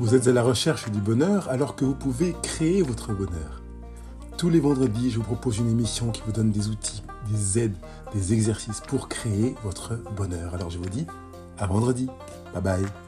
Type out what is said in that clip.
Vous êtes à la recherche du bonheur alors que vous pouvez créer votre bonheur. Tous les vendredis, je vous propose une émission qui vous donne des outils, des aides, des exercices pour créer votre bonheur. Alors je vous dis à vendredi. Bye bye.